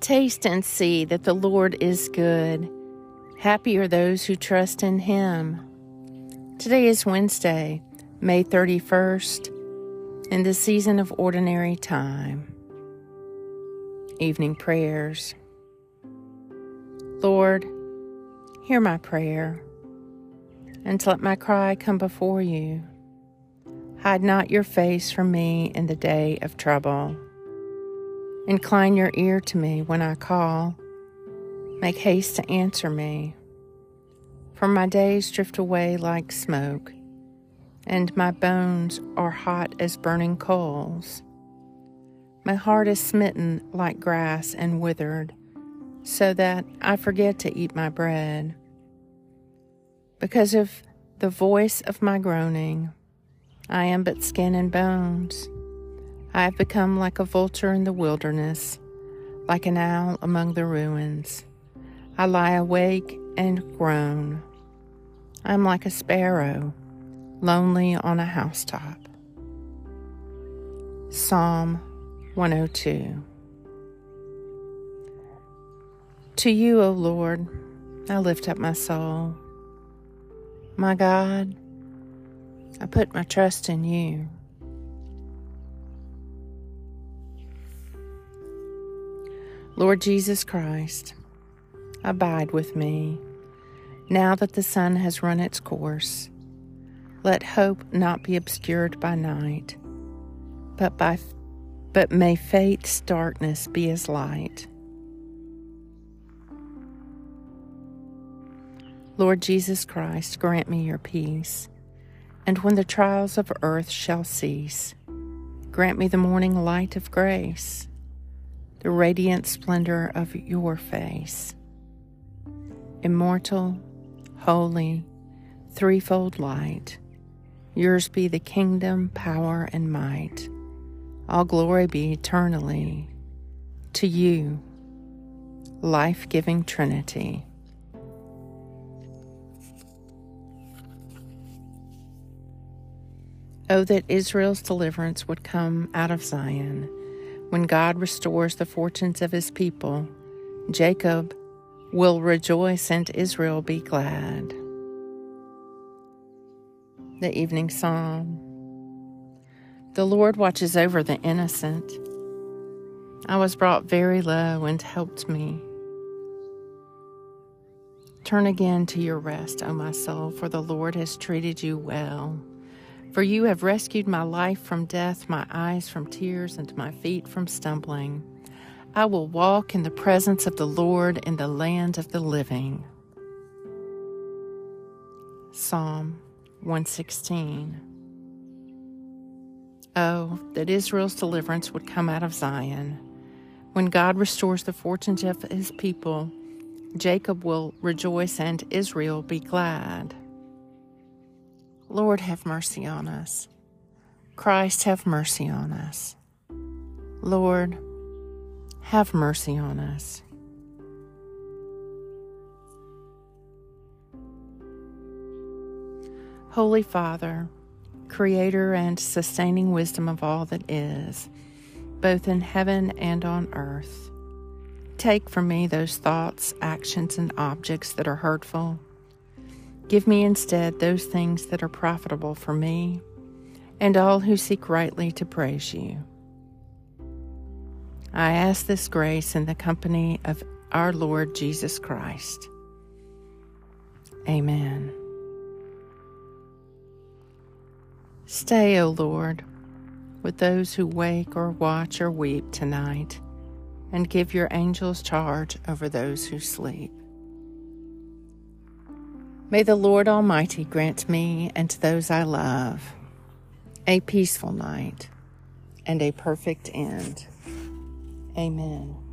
Taste and see that the Lord is good. Happy are those who trust in him. Today is Wednesday, May 31st, in the season of ordinary time. Evening prayers. Lord, hear my prayer, and let my cry come before you. Hide not your face from me in the day of trouble. Incline your ear to me when I call. Make haste to answer me. For my days drift away like smoke, and my bones are hot as burning coals. My heart is smitten like grass and withered, so that I forget to eat my bread. Because of the voice of my groaning, I am but skin and bones. I have become like a vulture in the wilderness, like an owl among the ruins. I lie awake and groan. I am like a sparrow, lonely on a housetop. Psalm 102 To you, O Lord, I lift up my soul. My God, I put my trust in you. Lord Jesus Christ, abide with me now that the sun has run its course. Let hope not be obscured by night, but by but may faith's darkness be as light. Lord Jesus Christ, grant me your peace, and when the trials of earth shall cease, grant me the morning light of grace the radiant splendor of your face. Immortal, holy, threefold light, yours be the kingdom, power, and might. All glory be eternally to you, life giving Trinity. Oh, that Israel's deliverance would come out of Zion when God restores the fortunes of his people, Jacob will rejoice and Israel be glad. The Evening Psalm The Lord watches over the innocent. I was brought very low and helped me. Turn again to your rest, O my soul, for the Lord has treated you well. For you have rescued my life from death, my eyes from tears, and my feet from stumbling. I will walk in the presence of the Lord in the land of the living. Psalm 116. Oh, that Israel's deliverance would come out of Zion. When God restores the fortunes of his people, Jacob will rejoice and Israel be glad. Lord, have mercy on us. Christ, have mercy on us. Lord, have mercy on us. Holy Father, Creator and sustaining wisdom of all that is, both in heaven and on earth, take from me those thoughts, actions, and objects that are hurtful Give me instead those things that are profitable for me and all who seek rightly to praise you. I ask this grace in the company of our Lord Jesus Christ. Amen. Stay, O Lord, with those who wake or watch or weep tonight, and give your angels charge over those who sleep. May the Lord Almighty grant me and to those I love a peaceful night and a perfect end. Amen.